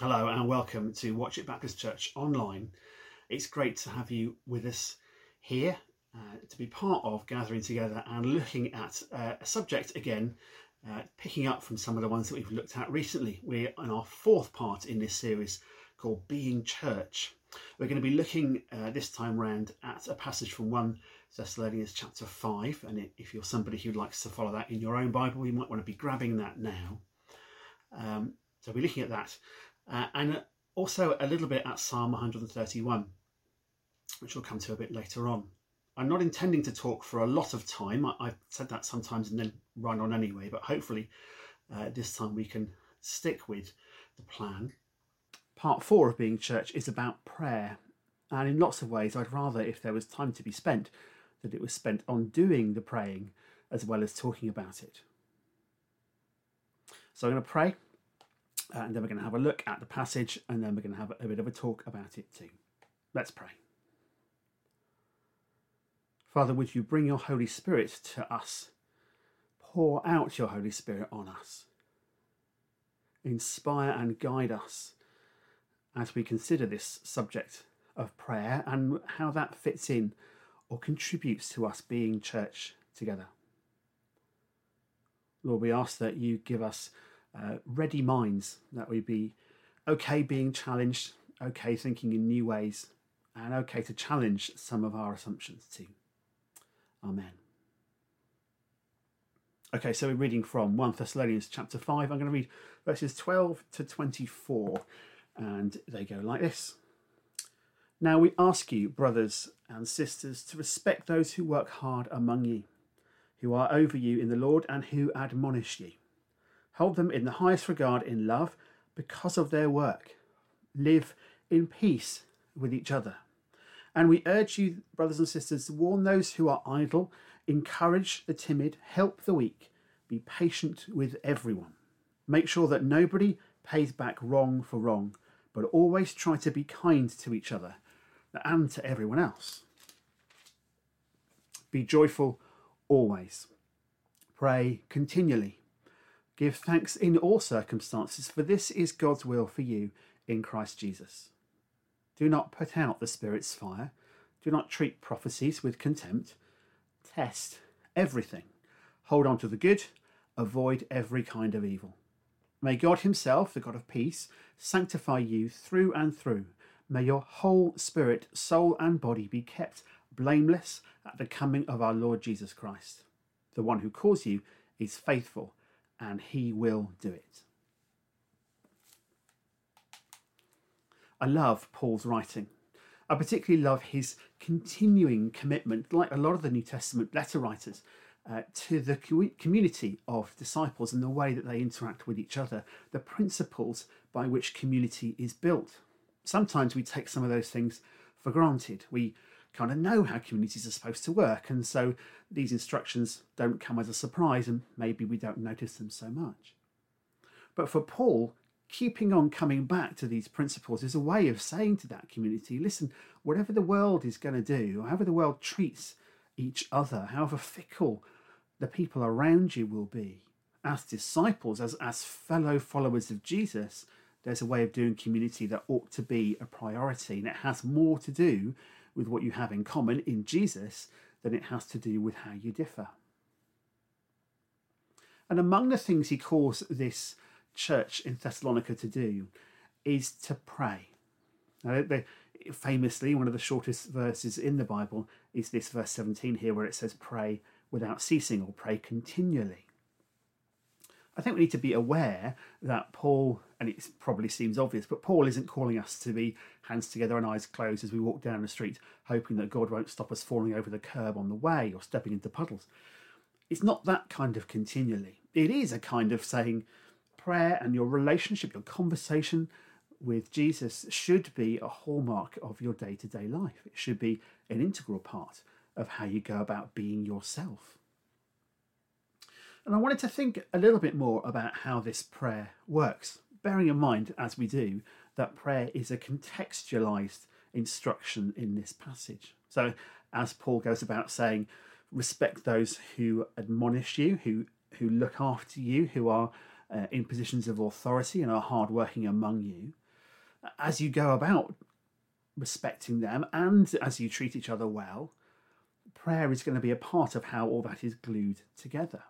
Hello and welcome to Watchet Baptist Church online. It's great to have you with us here uh, to be part of gathering together and looking at uh, a subject again, uh, picking up from some of the ones that we've looked at recently. We're in our fourth part in this series called Being Church. We're going to be looking uh, this time round at a passage from 1 Thessalonians chapter 5. And if you're somebody who likes to follow that in your own Bible, you might want to be grabbing that now. Um, so we're looking at that uh, and also a little bit at Psalm 131, which we'll come to a bit later on. I'm not intending to talk for a lot of time. I, have said that sometimes and then run on anyway, but hopefully uh, this time we can stick with the plan. Part four of Being Church is about prayer, and in lots of ways, I'd rather, if there was time to be spent, that it was spent on doing the praying as well as talking about it. So I'm going to pray uh, and then we're going to have a look at the passage and then we're going to have a bit of a talk about it too. Let's pray. Father, would you bring your Holy Spirit to us? Pour out your Holy Spirit on us. Inspire and guide us as we consider this subject of prayer and how that fits in or contributes to us being church together. Lord, we ask that you give us uh, ready minds, that we be okay being challenged, okay thinking in new ways, and okay to challenge some of our assumptions too. Amen. Okay, so we're reading from 1 Thessalonians chapter 5. I'm going to read verses 12 to 24, and they go like this. Now we ask you, brothers and sisters, to respect those who work hard among you, who are over you in the Lord, and who admonish you. Hold them in the highest regard in love because of their work. Live in peace with each other. And we urge you, brothers and sisters, to warn those who are idle, encourage the timid, help the weak, be patient with everyone. Make sure that nobody pays back wrong for wrong, but always try to be kind to each other and to everyone else. Be joyful always. Pray continually. Give thanks in all circumstances, for this is God's will for you in Christ Jesus. Do not put out the Spirit's fire. Do not treat prophecies with contempt. Test everything. Hold on to the good. Avoid every kind of evil. May God Himself, the God of peace, sanctify you through and through. May your whole spirit, soul, and body be kept blameless at the coming of our Lord Jesus Christ. The one who calls you is faithful and He will do it. I love Paul's writing. I particularly love his continuing commitment, like a lot of the New Testament letter writers, uh, to the community of disciples and the way that they interact with each other, the principles by which community is built. Sometimes we take some of those things for granted. We kind of know how communities are supposed to work. And so these instructions don't come as a surprise, and maybe we don't notice them so much. But for Paul, keeping on coming back to these principles is a way of saying to that community listen, whatever the world is going to do, however the world treats each other, however fickle the people around you will be, as disciples, as, as fellow followers of Jesus, there's a way of doing community that ought to be a priority. And it has more to do with what you have in common in Jesus than it has to do with how you differ. And among the things he calls this church in Thessalonica to do is to pray. Now, they, famously, one of the shortest verses in the Bible is this verse 17 here, where it says, Pray without ceasing or pray continually. I think we need to be aware that Paul, and it probably seems obvious, but Paul isn't calling us to be hands together and eyes closed as we walk down the street, hoping that God won't stop us falling over the curb on the way or stepping into puddles. It's not that kind of continually. It is a kind of saying prayer and your relationship, your conversation with Jesus should be a hallmark of your day to day life. It should be an integral part of how you go about being yourself. And I wanted to think a little bit more about how this prayer works, bearing in mind, as we do, that prayer is a contextualized instruction in this passage. So, as Paul goes about saying, respect those who admonish you, who, who look after you, who are uh, in positions of authority and are hardworking among you. as you go about respecting them and as you treat each other well, prayer is going to be a part of how all that is glued together.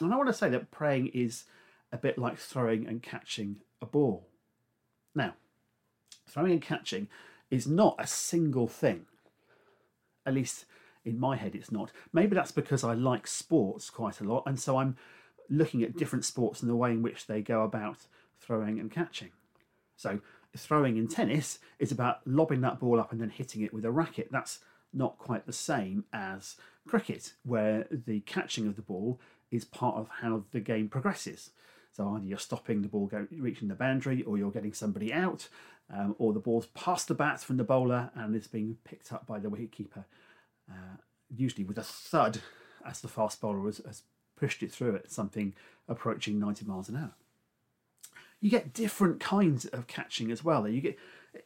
And I want to say that praying is a bit like throwing and catching a ball. Now, throwing and catching is not a single thing. At least in my head, it's not. Maybe that's because I like sports quite a lot, and so I'm looking at different sports and the way in which they go about throwing and catching. So, throwing in tennis is about lobbing that ball up and then hitting it with a racket. That's not quite the same as cricket, where the catching of the ball is part of how the game progresses. So either you're stopping the ball go, reaching the boundary, or you're getting somebody out, um, or the ball's past the bat from the bowler and it's being picked up by the wicketkeeper, uh, usually with a thud as the fast bowler has, has pushed it through at something approaching 90 miles an hour. You get different kinds of catching as well. You get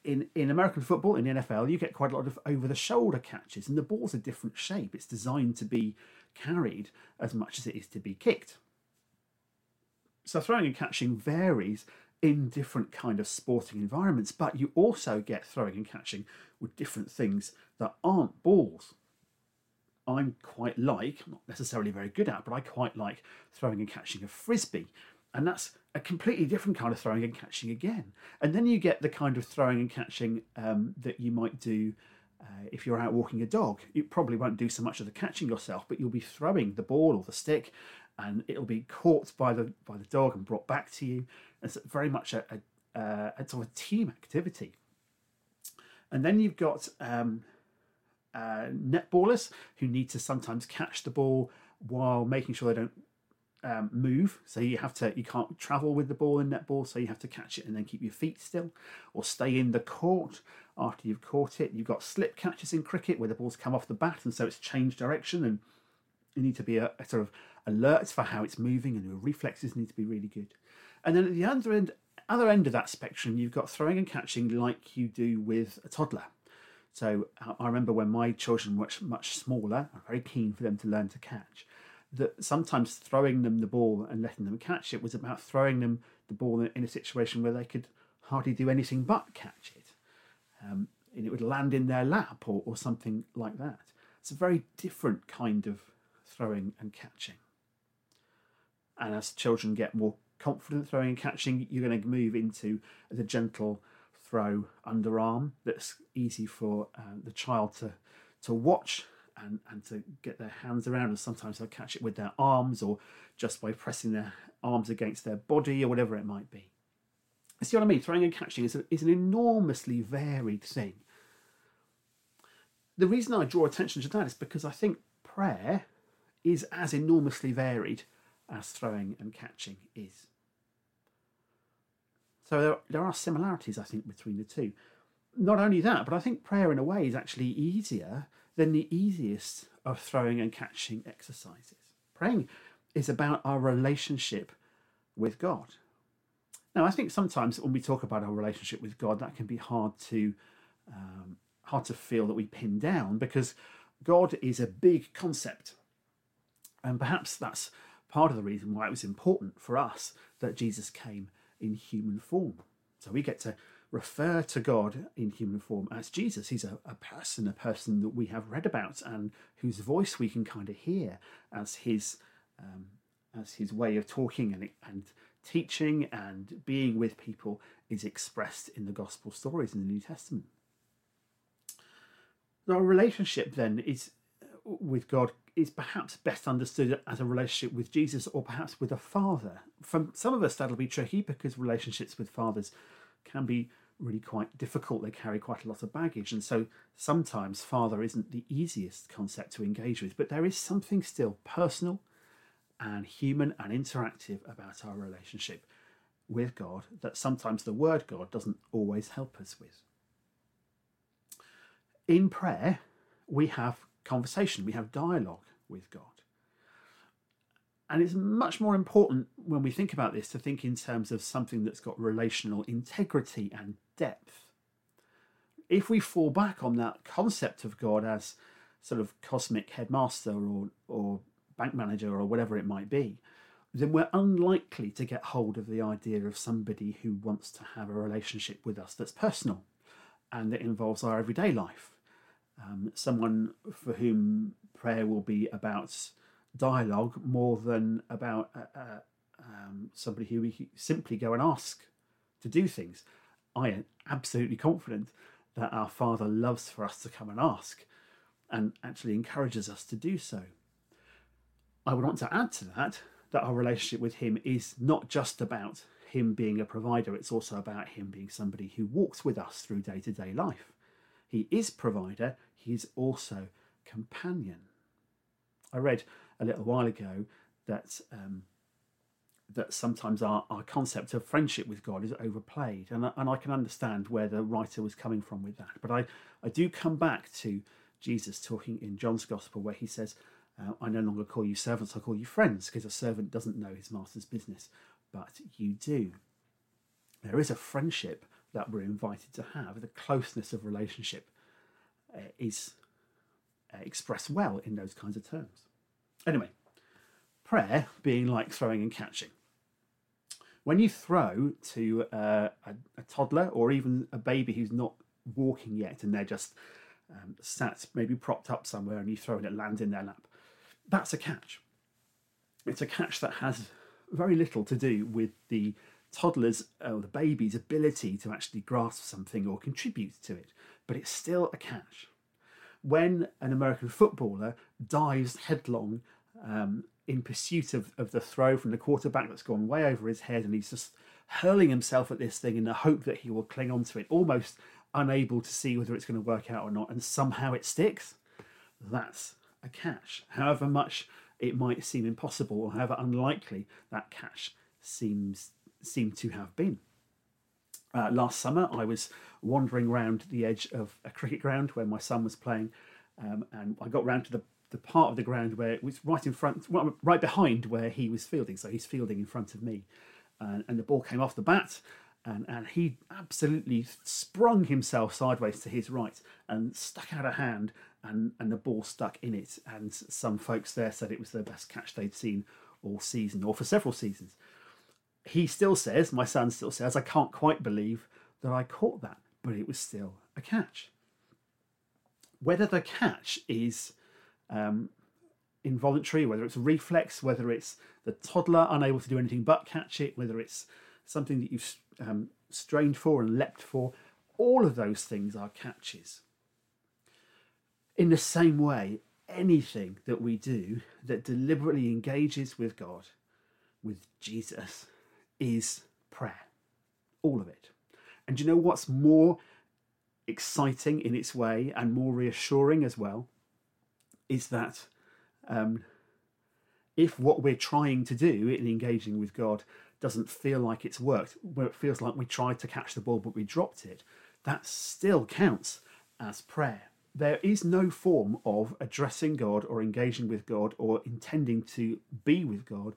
in, in American football, in the NFL, you get quite a lot of over the shoulder catches, and the ball's a different shape. It's designed to be carried as much as it is to be kicked. So throwing and catching varies in different kind of sporting environments, but you also get throwing and catching with different things that aren't balls. I'm quite like, not necessarily very good at, but I quite like throwing and catching a frisbee. And that's a completely different kind of throwing and catching again. And then you get the kind of throwing and catching um, that you might do uh, if you're out walking a dog. You probably won't do so much of the catching yourself, but you'll be throwing the ball or the stick and it'll be caught by the by the dog and brought back to you. It's very much a, a, uh, a sort of a team activity. And then you've got um, uh, netballers who need to sometimes catch the ball while making sure they don't um, move. So you have to you can't travel with the ball in netball, so you have to catch it and then keep your feet still, or stay in the court after you've caught it. You've got slip catches in cricket where the ball's come off the bat and so it's changed direction and you need to be a, a sort of alert for how it's moving and your reflexes need to be really good. And then at the other end, other end of that spectrum, you've got throwing and catching like you do with a toddler. So I remember when my children were much, much smaller, I'm very keen for them to learn to catch, that sometimes throwing them the ball and letting them catch it was about throwing them the ball in a situation where they could hardly do anything but catch it. Um, and it would land in their lap or, or something like that. It's a very different kind of throwing and catching. And as children get more confident throwing and catching, you're going to move into the gentle throw underarm that's easy for uh, the child to to watch and, and to get their hands around and sometimes they'll catch it with their arms or just by pressing their arms against their body or whatever it might be. See what I mean? Throwing and catching is, a, is an enormously varied thing. The reason I draw attention to that is because I think prayer is as enormously varied as throwing and catching is. So there, there are similarities, I think, between the two. Not only that, but I think prayer in a way is actually easier than the easiest of throwing and catching exercises. Praying is about our relationship with God. Now, I think sometimes when we talk about our relationship with God, that can be hard to um, hard to feel that we pin down because God is a big concept, and perhaps that's part of the reason why it was important for us that Jesus came in human form. So we get to refer to God in human form as Jesus. He's a, a person, a person that we have read about and whose voice we can kind of hear as his um, as his way of talking and, and teaching and being with people is expressed in the gospel stories in the New Testament. Our relationship then is uh, with God is perhaps best understood as a relationship with Jesus or perhaps with a father. For some of us, that'll be tricky because relationships with fathers can be really quite difficult. They carry quite a lot of baggage. And so sometimes father isn't the easiest concept to engage with, but there is something still personal and human and interactive about our relationship with God that sometimes the word God doesn't always help us with. In prayer, we have conversation, we have dialogue with God. And it's much more important when we think about this to think in terms of something that's got relational integrity and depth. If we fall back on that concept of God as sort of cosmic headmaster or, or bank manager or whatever it might be, then we're unlikely to get hold of the idea of somebody who wants to have a relationship with us that's personal and that involves our everyday life. Um, someone for whom prayer will be about dialogue more than about uh, uh, um, somebody who we simply go and ask to do things. I am absolutely confident that our Father loves for us to come and ask and actually encourages us to do so. I would want to add to that that our relationship with Him is not just about Him being a provider, it's also about Him being somebody who walks with us through day to day life. He is provider, He's also companion. I read a little while ago that um, that sometimes our, our concept of friendship with God is overplayed, and, and I can understand where the writer was coming from with that. But I, I do come back to Jesus talking in John's Gospel where he says, uh, I no longer call you servants, I call you friends, because a servant doesn't know his master's business, but you do. There is a friendship that we're invited to have. The closeness of relationship is uh, expressed well in those kinds of terms. Anyway, prayer being like throwing and catching. When you throw to uh, a, a, toddler or even a baby who's not walking yet and they're just um, sat maybe propped up somewhere and you throw and it lands in their lap, that's a catch. It's a catch that has very little to do with the toddler's or the baby's ability to actually grasp something or contribute to it, but it's still a catch. When an American footballer dives headlong um, in pursuit of, of the throw from the quarterback that's gone way over his head and he's just hurling himself at this thing in the hope that he will cling on to it, almost unable to see whether it's going to work out or not, and somehow it sticks. That's a catch. However much it might seem impossible or however unlikely that catch seems seem to have been. Uh, last summer, I was wandering around the edge of a cricket ground where my son was playing, um, and I got round to the the part of the ground where it was right in front, well, right behind where he was fielding. So he's fielding in front of me, and, and the ball came off the bat, and, and he absolutely sprung himself sideways to his right and stuck out a hand, and, and the ball stuck in it. And some folks there said it was the best catch they'd seen all season or for several seasons. He still says, my son still says, I can't quite believe that I caught that, but it was still a catch. Whether the catch is um, involuntary, whether it's a reflex, whether it's the toddler unable to do anything but catch it, whether it's something that you've um, strained for and leapt for, all of those things are catches. In the same way, anything that we do that deliberately engages with God, with Jesus, is prayer. All of it. And you know what's more exciting in its way and more reassuring as well? is that um, if what we're trying to do in engaging with God doesn't feel like it's worked, where it feels like we tried to catch the ball but we dropped it, that still counts as prayer. There is no form of addressing God or engaging with God or intending to be with God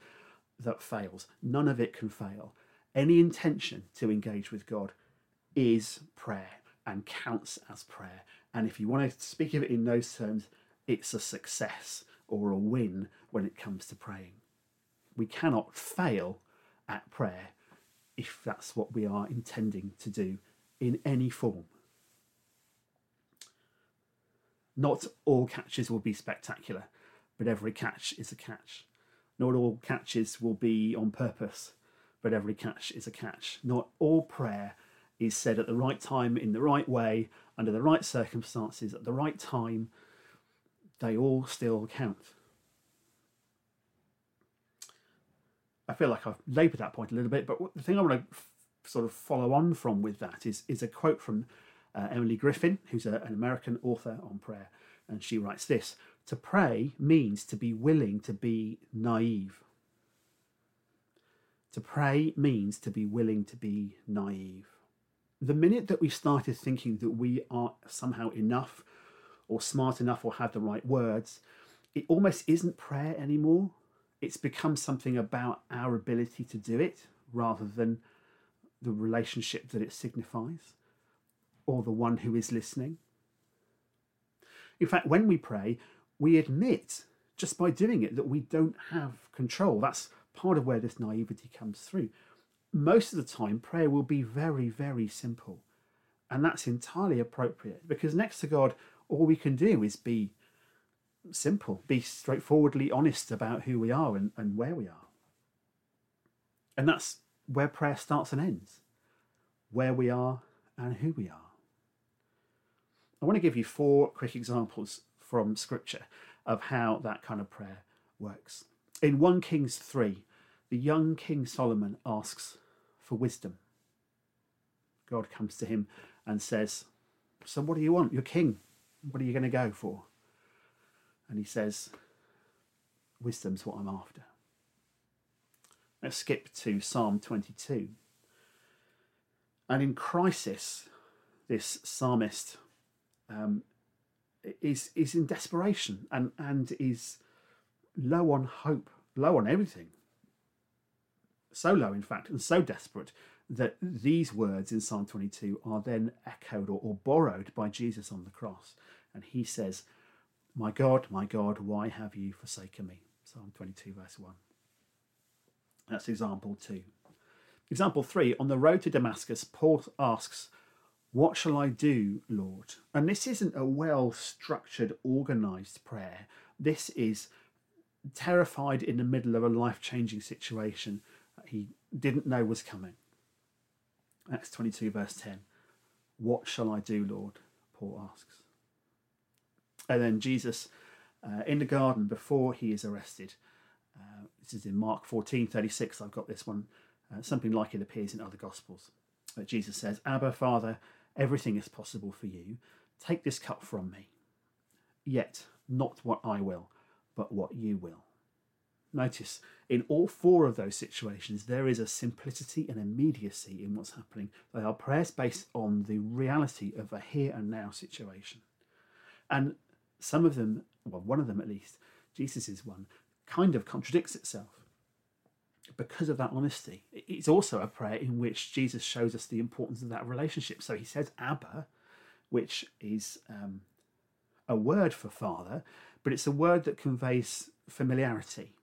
that fails. None of it can fail. Any intention to engage with God is prayer and counts as prayer. And if you want to speak of it in those terms, it's a success or a win when it comes to praying. We cannot fail at prayer if that's what we are intending to do in any form. Not all catches will be spectacular, but every catch is a catch. Not all catches will be on purpose, but every catch is a catch. Not all prayer is said at the right time, in the right way, under the right circumstances, at the right time, they all still count. I feel like I've laboured that point a little bit, but the thing I want to f- sort of follow on from with that is, is a quote from uh, Emilie Griffin, who's a, an American author on prayer, and she writes this To pray means to be willing to be naive. To pray means to be willing to be naive. The minute that we started thinking that we are somehow enough or smart enough or have the right words, it almost isn't prayer anymore. It's become something about our ability to do it rather than the relationship that it signifies or the one who is listening. In fact, when we pray, we admit just by doing it that we don't have control. That's part of where this naivety comes through. Most of the time, prayer will be very, very simple. And that's entirely appropriate because next to God, all we can do is be simple, be straightforwardly honest about who we are and, and where we are. And that's where prayer starts and ends where we are and who we are. I want to give you four quick examples from Scripture of how that kind of prayer works. In 1 Kings 3, the young King Solomon asks for wisdom. God comes to him and says, So, what do you want? You're king. What are you going to go for? And he says, Wisdom's what I'm after. Let's skip to Psalm 22. And in crisis, this psalmist um, is is in desperation and and is low on hope, low on everything. So low, in fact, and so desperate that these words in Psalm 22 are then echoed or, or borrowed by Jesus on the cross. And he says, My God, my God, why have you forsaken me? Psalm 22, verse 1. That's example two. Example three on the road to Damascus, Paul asks, What shall I do, Lord? And this isn't a well structured, organized prayer. This is terrified in the middle of a life changing situation that he didn't know was coming. Acts 22, verse 10. What shall I do, Lord? Paul asks. And then Jesus uh, in the garden before he is arrested. Uh, this is in Mark 14, 36. I've got this one uh, something like it appears in other Gospels. Uh, Jesus says, Abba, Father, everything is possible for you. Take this cup from me. Yet, not what I will, but what you will. Notice, in all four of those situations, there is a simplicity and immediacy in what's happening. They are prayers based on the reality of a here and now situation. And some of them, well, one of them at least, Jesus' one, kind of contradicts itself because of that honesty. It's also a prayer in which Jesus shows us the importance of that relationship. So he says Abba, which is um, a word for father, but it's a word that conveys familiarity.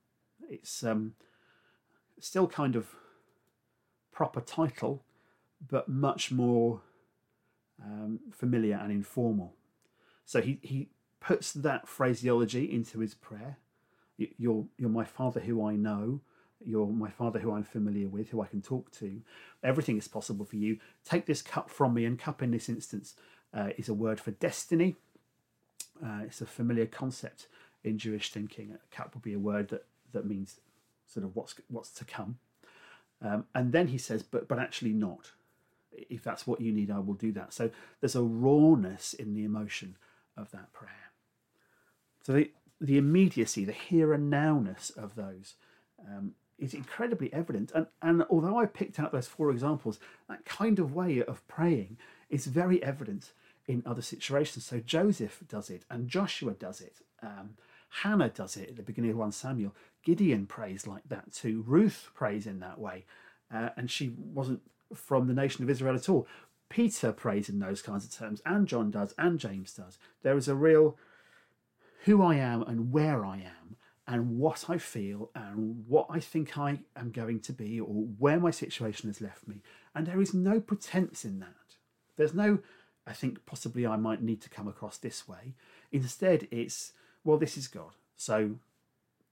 It's um, still kind of proper title, but much more um, familiar and informal. So he, he puts that phraseology into his prayer. You're, you're my father who I know you're my father who I'm familiar with, who I can talk to. Everything is possible for you. Take this cup from me, and cup in this instance uh, is a word for destiny. Uh, it's a familiar concept in Jewish thinking. A cup would be a word that, that means sort of what's what's to come. Um, and then he says, but but actually not. If that's what you need, I will do that. So there's a rawness in the emotion of that prayer. So the the immediacy, the here and nowness of those um, is incredibly evident. And, and although I picked out those four examples, that kind of way of praying is very evident in other situations. So Joseph does it, and Joshua does it. Um, Hannah does it at the beginning of 1 Samuel. Gideon prays like that too. Ruth prays in that way. Uh, and she wasn't from the nation of Israel at all. Peter prays in those kinds of terms, and John does, and James does. There is a real who I am and where I am and what I feel and what I think I am going to be or where my situation has left me. And there is no pretense in that. There's no, I think possibly I might need to come across this way. Instead, it's, well, this is God. So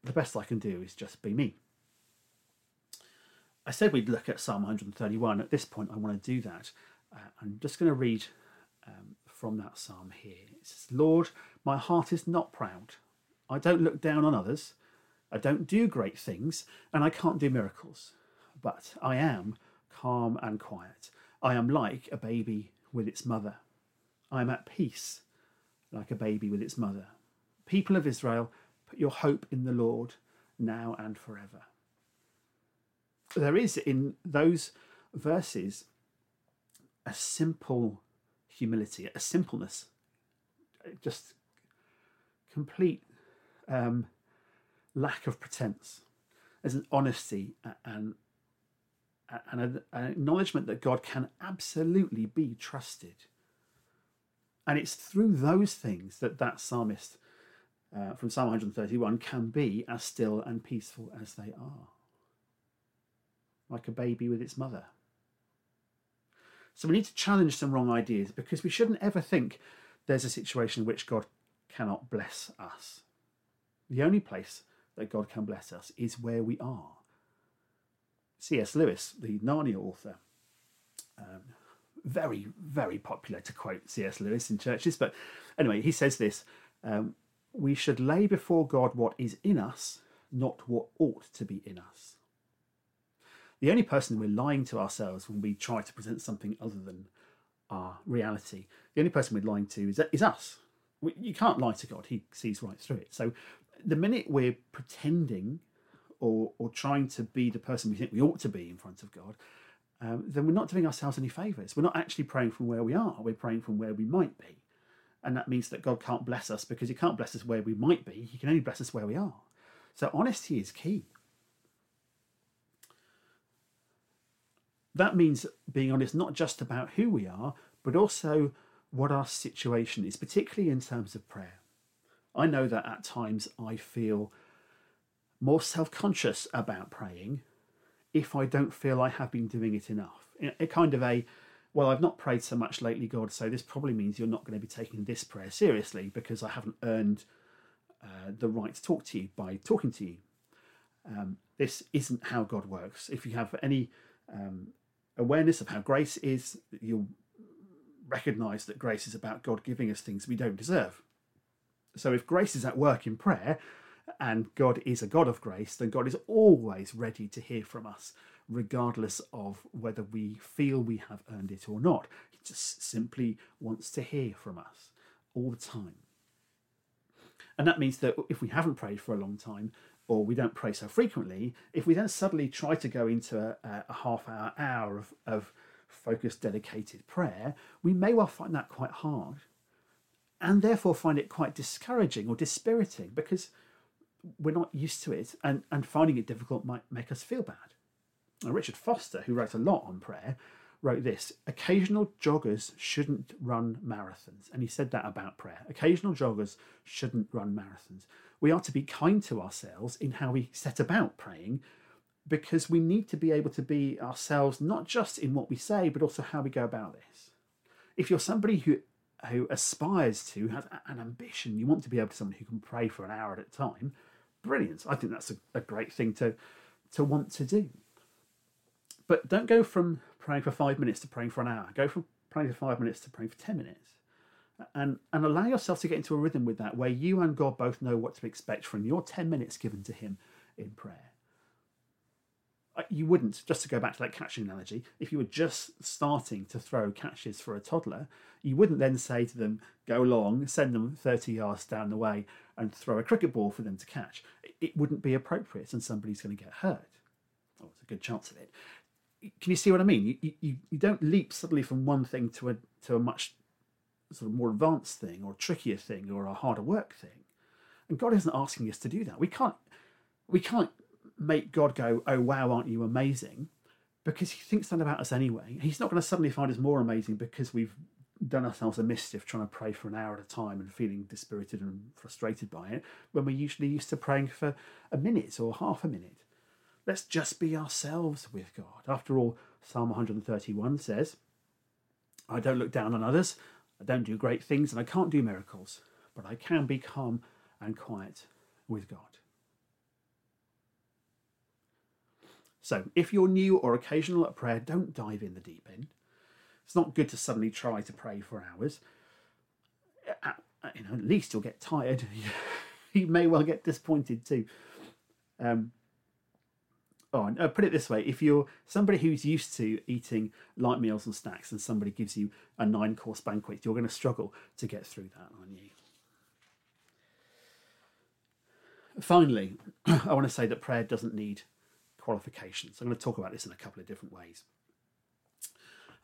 the best I can do is just be me. I said we'd look at Psalm 131. At this point, I want to do that. Uh, I'm just going to read um, from that psalm here. It says, Lord, my heart is not proud I don't look down on others. I don't do great things, and I can't do miracles. But I am calm and quiet. I am like a baby with its mother. I am at peace like a baby with its mother. People of Israel, put your hope in the Lord now and forever. There is in those verses a simple humility, a simpleness, just complete um, lack of pretense. There's an honesty and and an acknowledgement that God can absolutely be trusted. And it's through those things that that psalmist uh, from Psalm 131 can be as still and peaceful as they are. like a baby with its mother. So we need to challenge some wrong ideas because we shouldn't ever think there's a situation in which God cannot bless us. The only place that God can bless us is where we are. C.S. Lewis, the Narnia author, um, very, very popular to quote C.S. Lewis in churches, but anyway, he says this um, We should lay before God what is in us, not what ought to be in us. The only person we're lying to ourselves when we try to present something other than our reality, the only person we're lying to is, is us. You can't lie to God, He sees right through it. So the minute we're pretending or, or trying to be the person we think we ought to be in front of God, um, then we're not doing ourselves any favours. We're not actually praying from where we are, we're praying from where we might be. And that means that God can't bless us because He can't bless us where we might be, He can only bless us where we are. So honesty is key. That means being honest not just about who we are, but also what our situation is, particularly in terms of prayer. I know that at times I feel more self conscious about praying if I don't feel I have been doing it enough. A kind of a, well, I've not prayed so much lately, God, so this probably means you're not going to be taking this prayer seriously because I haven't earned uh, the right to talk to you by talking to you. Um, this isn't how God works. If you have any um, awareness of how grace is, you'll recognize that grace is about God giving us things we don't deserve. So if grace is at work in prayer and God is a God of grace, then God is always ready to hear from us, regardless of whether we feel we have earned it or not. He just simply wants to hear from us all the time. And that means that if we haven't prayed for a long time, or we don't pray so frequently, if we then suddenly try to go into a, a half hour, hour of, of focused, dedicated prayer, we may well find that quite hard and therefore find it quite discouraging or dispiriting because we're not used to it and, and finding it difficult might make us feel bad. Now, Richard Foster, who wrote a lot on prayer, wrote this Occasional joggers shouldn't run marathons. And he said that about prayer. Occasional joggers shouldn't run marathons. We are to be kind to ourselves in how we set about praying because we need to be able to be ourselves, not just in what we say, but also how we go about this. If you're somebody who who aspires to has an ambition, you want to be able to someone who can pray for an hour at a time, brilliant. I think that's a, a great thing to to want to do. But don't go from praying for five minutes to praying for an hour. Go from praying for five minutes to praying for ten minutes. And and allow yourself to get into a rhythm with that where you and God both know what to expect from your ten minutes given to him in prayer Uh, you wouldn't, just to go back to that catching analogy, if you were just starting to throw catches for a toddler, you wouldn't then say to them, go long, send them 30 yards down the way, and throw a cricket ball for them to catch. It wouldn't be appropriate, and somebody's going to get hurt. There's a good chance of it. Can you see what I mean? You, you, you don't leap suddenly from one thing to a, to a much sort of more advanced thing, or trickier thing, or a harder work thing. And God isn't asking us to do that. We can't we can't make God go, oh, wow, aren't you amazing? Because he thinks that about us anyway. He's not going to suddenly find us more amazing because we've done ourselves a mischief trying to pray for an hour at a time and feeling dispirited and frustrated by it when we're usually used to praying for a minute or half a minute. Let's just be ourselves with God. After all, Psalm 131 says, I don't look down on others, I don't do great things, and I can't do miracles, but I can be calm and quiet with God. So, if you're new or occasional at prayer, don't dive in the deep end. It's not good to suddenly try to pray for hours. At, you know, at least you'll get tired. you may well get disappointed too. Um, oh, and, uh, put it this way: if you're somebody who's used to eating light meals and snacks, and somebody gives you a nine-course banquet, you're going to struggle to get through that, aren't you? Finally, I want to say that prayer doesn't need qualifications. I'm going to talk about this in a couple of different ways.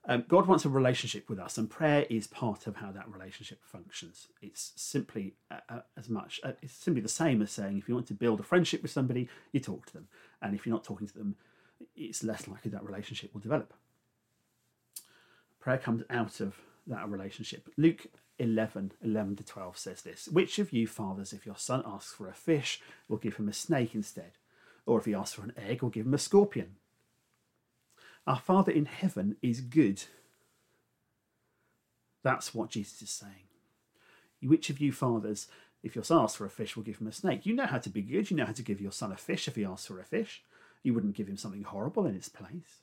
Um, God wants a relationship with us, and prayer is part of how that relationship functions. It's simply uh, uh, as much, uh, it's simply the same as saying if you want to build a friendship with somebody, you talk to them, and if you're not talking to them, it's less likely that relationship will develop. Prayer comes out of that relationship. Luke 11 11 to 12 says this Which of you fathers, if your son asks for a fish, will give him a snake instead? Or if he asks for an egg, we'll give him a scorpion. Our Father in heaven is good. That's what Jesus is saying. Which of you fathers, if your son asks for a fish, will give him a snake? You know how to be good. You know how to give your son a fish if he asks for a fish. You wouldn't give him something horrible in its place.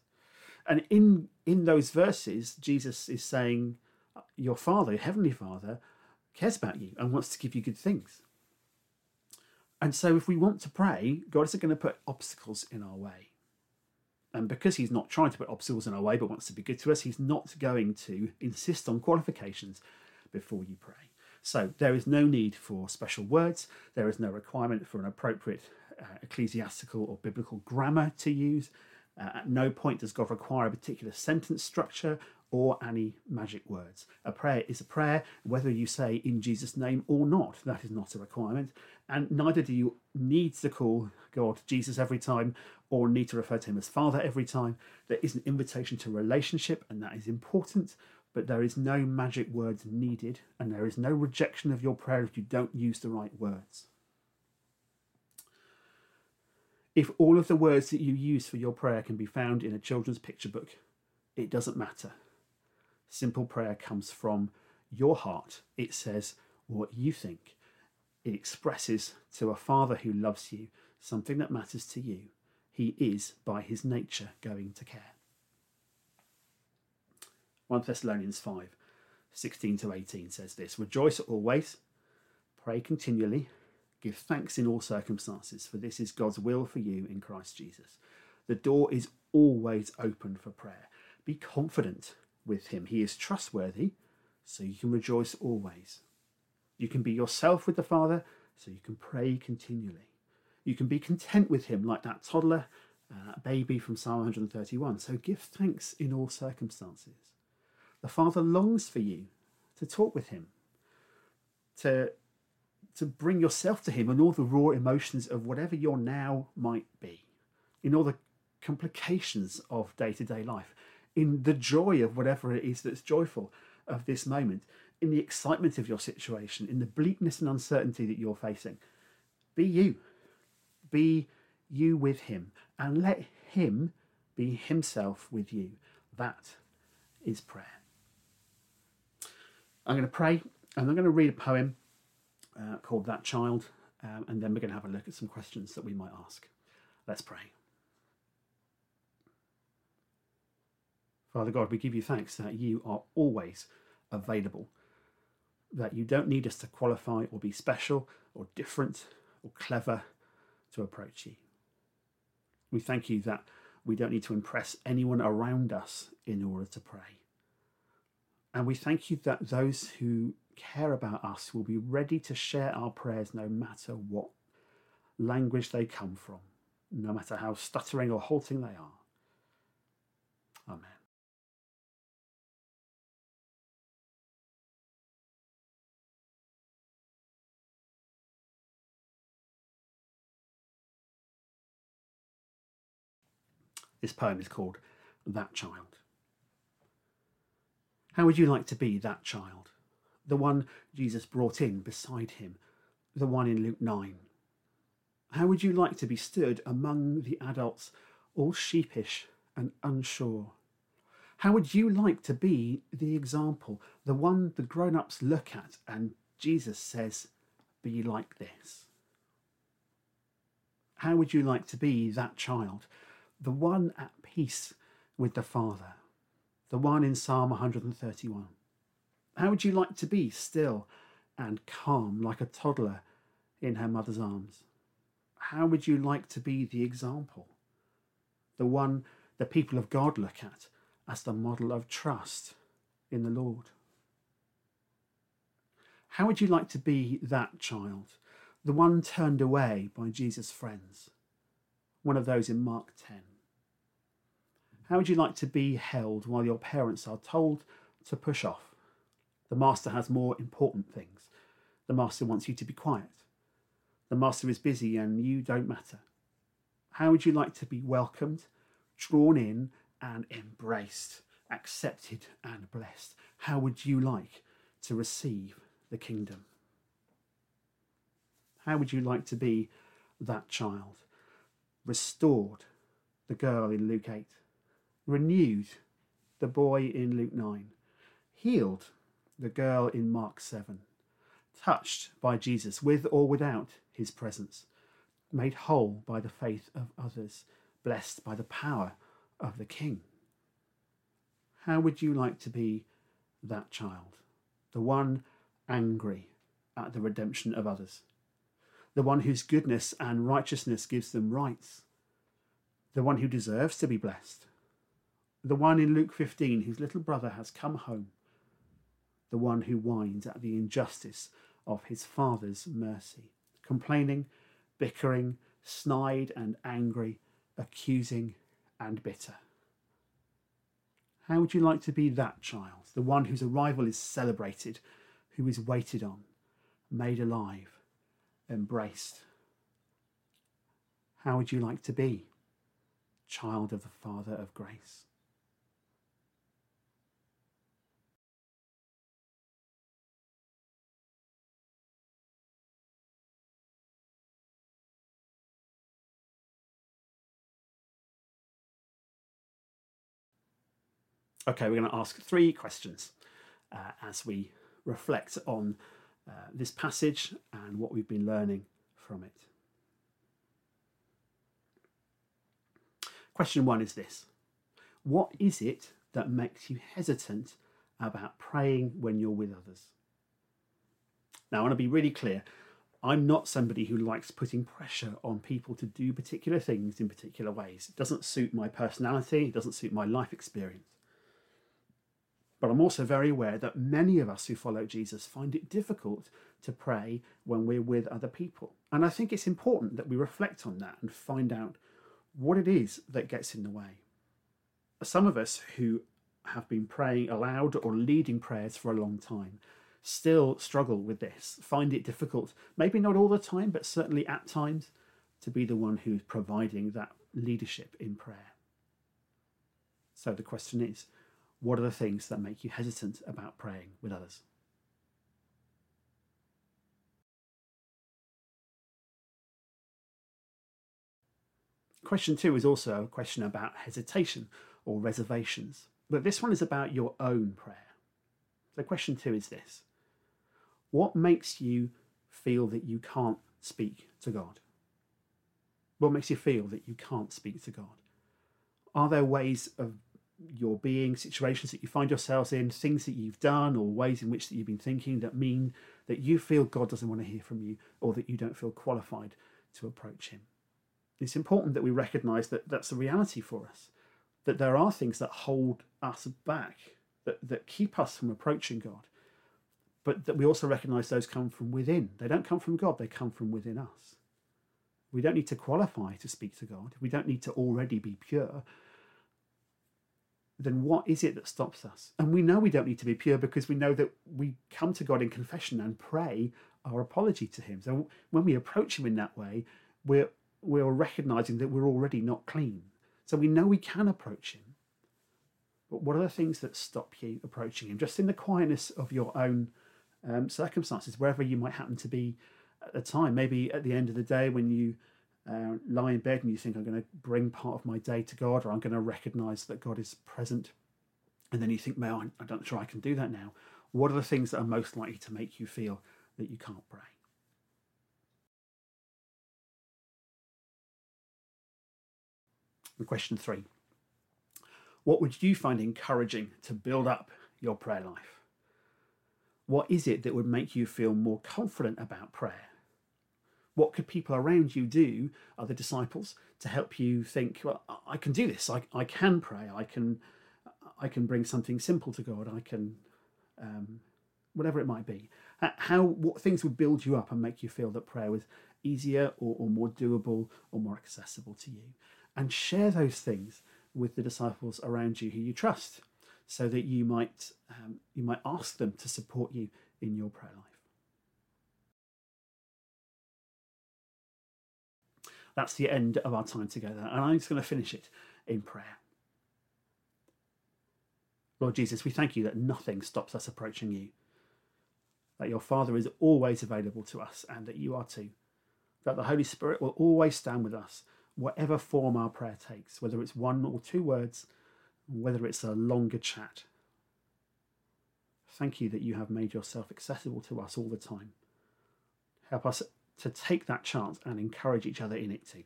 And in in those verses, Jesus is saying, Your Father, your Heavenly Father, cares about you and wants to give you good things. And so, if we want to pray, God isn't going to put obstacles in our way. And because He's not trying to put obstacles in our way but wants to be good to us, He's not going to insist on qualifications before you pray. So, there is no need for special words, there is no requirement for an appropriate uh, ecclesiastical or biblical grammar to use. Uh, at no point does God require a particular sentence structure or any magic words. A prayer is a prayer, whether you say in Jesus' name or not. That is not a requirement. And neither do you need to call God Jesus every time or need to refer to him as Father every time. There is an invitation to relationship, and that is important, but there is no magic words needed, and there is no rejection of your prayer if you don't use the right words. If all of the words that you use for your prayer can be found in a children's picture book, it doesn't matter. Simple prayer comes from your heart. It says what you think. It expresses to a father who loves you something that matters to you. He is, by his nature, going to care. 1 Thessalonians 5 16 to 18 says this Rejoice always, pray continually Give thanks in all circumstances, for this is God's will for you in Christ Jesus. The door is always open for prayer. Be confident with Him. He is trustworthy, so you can rejoice always. You can be yourself with the Father, so you can pray continually. You can be content with Him, like that toddler, uh, that baby from Psalm 131. So give thanks in all circumstances. The Father longs for you to talk with Him, to to bring yourself to Him and all the raw emotions of whatever your now might be, in all the complications of day to day life, in the joy of whatever it is that's joyful of this moment, in the excitement of your situation, in the bleakness and uncertainty that you're facing. Be you. Be you with Him and let Him be Himself with you. That is prayer. I'm going to pray and I'm going to read a poem uh, called That Child, um, and then we're going to have a look at some questions that we might ask. Let's pray. Father God, we give you thanks that you are always available, that you don't need us to qualify or be special or different or clever to approach you. We thank you that we don't need to impress anyone around us in order to pray. And we thank you that those who care about us will be ready to share our prayers no matter what language they come from, no matter how stuttering or halting they are. Amen. This poem is called That Child. How would you like to be that child? the one Jesus brought in beside him, the one in Luke 9? How would you like to be stood among the adults, all sheepish and unsure? How would you like to be the example, the one the grown ups look at and Jesus says, Be like this? How would you like to be that child, the one at peace with the Father, the one in Psalm 131? How would you like to be still and calm like a toddler in her mother's arms? How would you like to be the example? The one the people of God look at as the model of trust in the Lord? How would you like to be that child, the one turned away by Jesus' friends, one of those in Mark 10? How would you like to be held while your parents are told to push off? The master has more important things. The master wants you to be quiet. The master is busy and you don't matter. How would you like to be welcomed, drawn in, and embraced, accepted and blessed? How would you like to receive the kingdom? How would you like to be that child? Restored, the girl in Luke 8. renewed the boy in Luke 9, healed the girl in Mark 7, touched by Jesus with or without his presence, made whole by the faith of others, blessed by the power of the King. How would you like to be that child? The one angry at the redemption of others, the one whose goodness and righteousness gives them rights, the one who deserves to be blessed, the one in Luke 15 whose little brother has come home, the one who whines at the injustice of his father's mercy, complaining, bickering, snide and angry, accusing and bitter. How would you like to be that child, the one whose arrival is celebrated, who is waited on, made alive, embraced? How would you like to be, child of the Father of grace? Okay, we're going to ask three questions uh, as we reflect on uh, this passage and what we've been learning from it. Question one is this What is it that makes you hesitant about praying when you're with others? Now, I want to be really clear. I'm not somebody who likes putting pressure on people to do particular things in particular ways. It doesn't suit my personality, it doesn't suit my life experience. But I'm also very aware that many of us who follow Jesus find it difficult to pray when we're with other people. And I think it's important that we reflect on that and find out what it is that gets in the way. Some of us who have been praying aloud or leading prayers for a long time still struggle with this, find it difficult, maybe not all the time, but certainly at times, to be the one who's providing that leadership in prayer. So the question is what are the things that make you hesitant about praying with others? Question two is also a question about hesitation or reservations, but this one is about your own prayer. So, question two is this What makes you feel that you can't speak to God? What makes you feel that you can't speak to God? Are there ways of your being, situations that you find yourselves in, things that you've done, or ways in which that you've been thinking that mean that you feel God doesn't want to hear from you, or that you don't feel qualified to approach Him. It's important that we recognize that that's a reality for us, that there are things that hold us back, that, that keep us from approaching God, but that we also recognize those come from within. They don't come from God, they come from within us. We don't need to qualify to speak to God, we don't need to already be pure then what is it that stops us? And we know we don't need to be pure because we know that we come to God in confession and pray our apology to Him. So when we approach Him in that way, we're we're recognizing that we're already not clean. So we know we can approach Him. But what are the things that stop you approaching Him? Just in the quietness of your own um, circumstances, wherever you might happen to be at the time. Maybe at the end of the day when you uh, lie in bed and you think, I'm going to bring part of my day to God, or I'm going to recognize that God is present. And then you think, well, I'm, not sure I can do that now. What are the things that are most likely to make you feel that you can't pray? And question three What would you find encouraging to build up your prayer life? What is it that would make you feel more confident about prayer? What could people around you do, other disciples, to help you think, well, I can do this. I, I can pray. I can, I can bring something simple to God. I can, um, whatever it might be. How what things would build you up and make you feel that prayer was easier or, or more doable or more accessible to you, and share those things with the disciples around you who you trust, so that you might um, you might ask them to support you in your prayer life. That's the end of our time together. And I'm just going to finish it in prayer. Lord Jesus, we thank you that nothing stops us approaching you, that your Father is always available to us, and that you are too, that the Holy Spirit will always stand with us, whatever form our prayer takes, whether it's one or two words, whether it's a longer chat. Thank you that you have made yourself accessible to us all the time. Help us to take that chance and encourage each other in it too.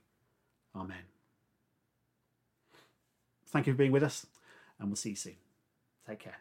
Amen. Thank you for being with us, and we'll see you soon. Take care.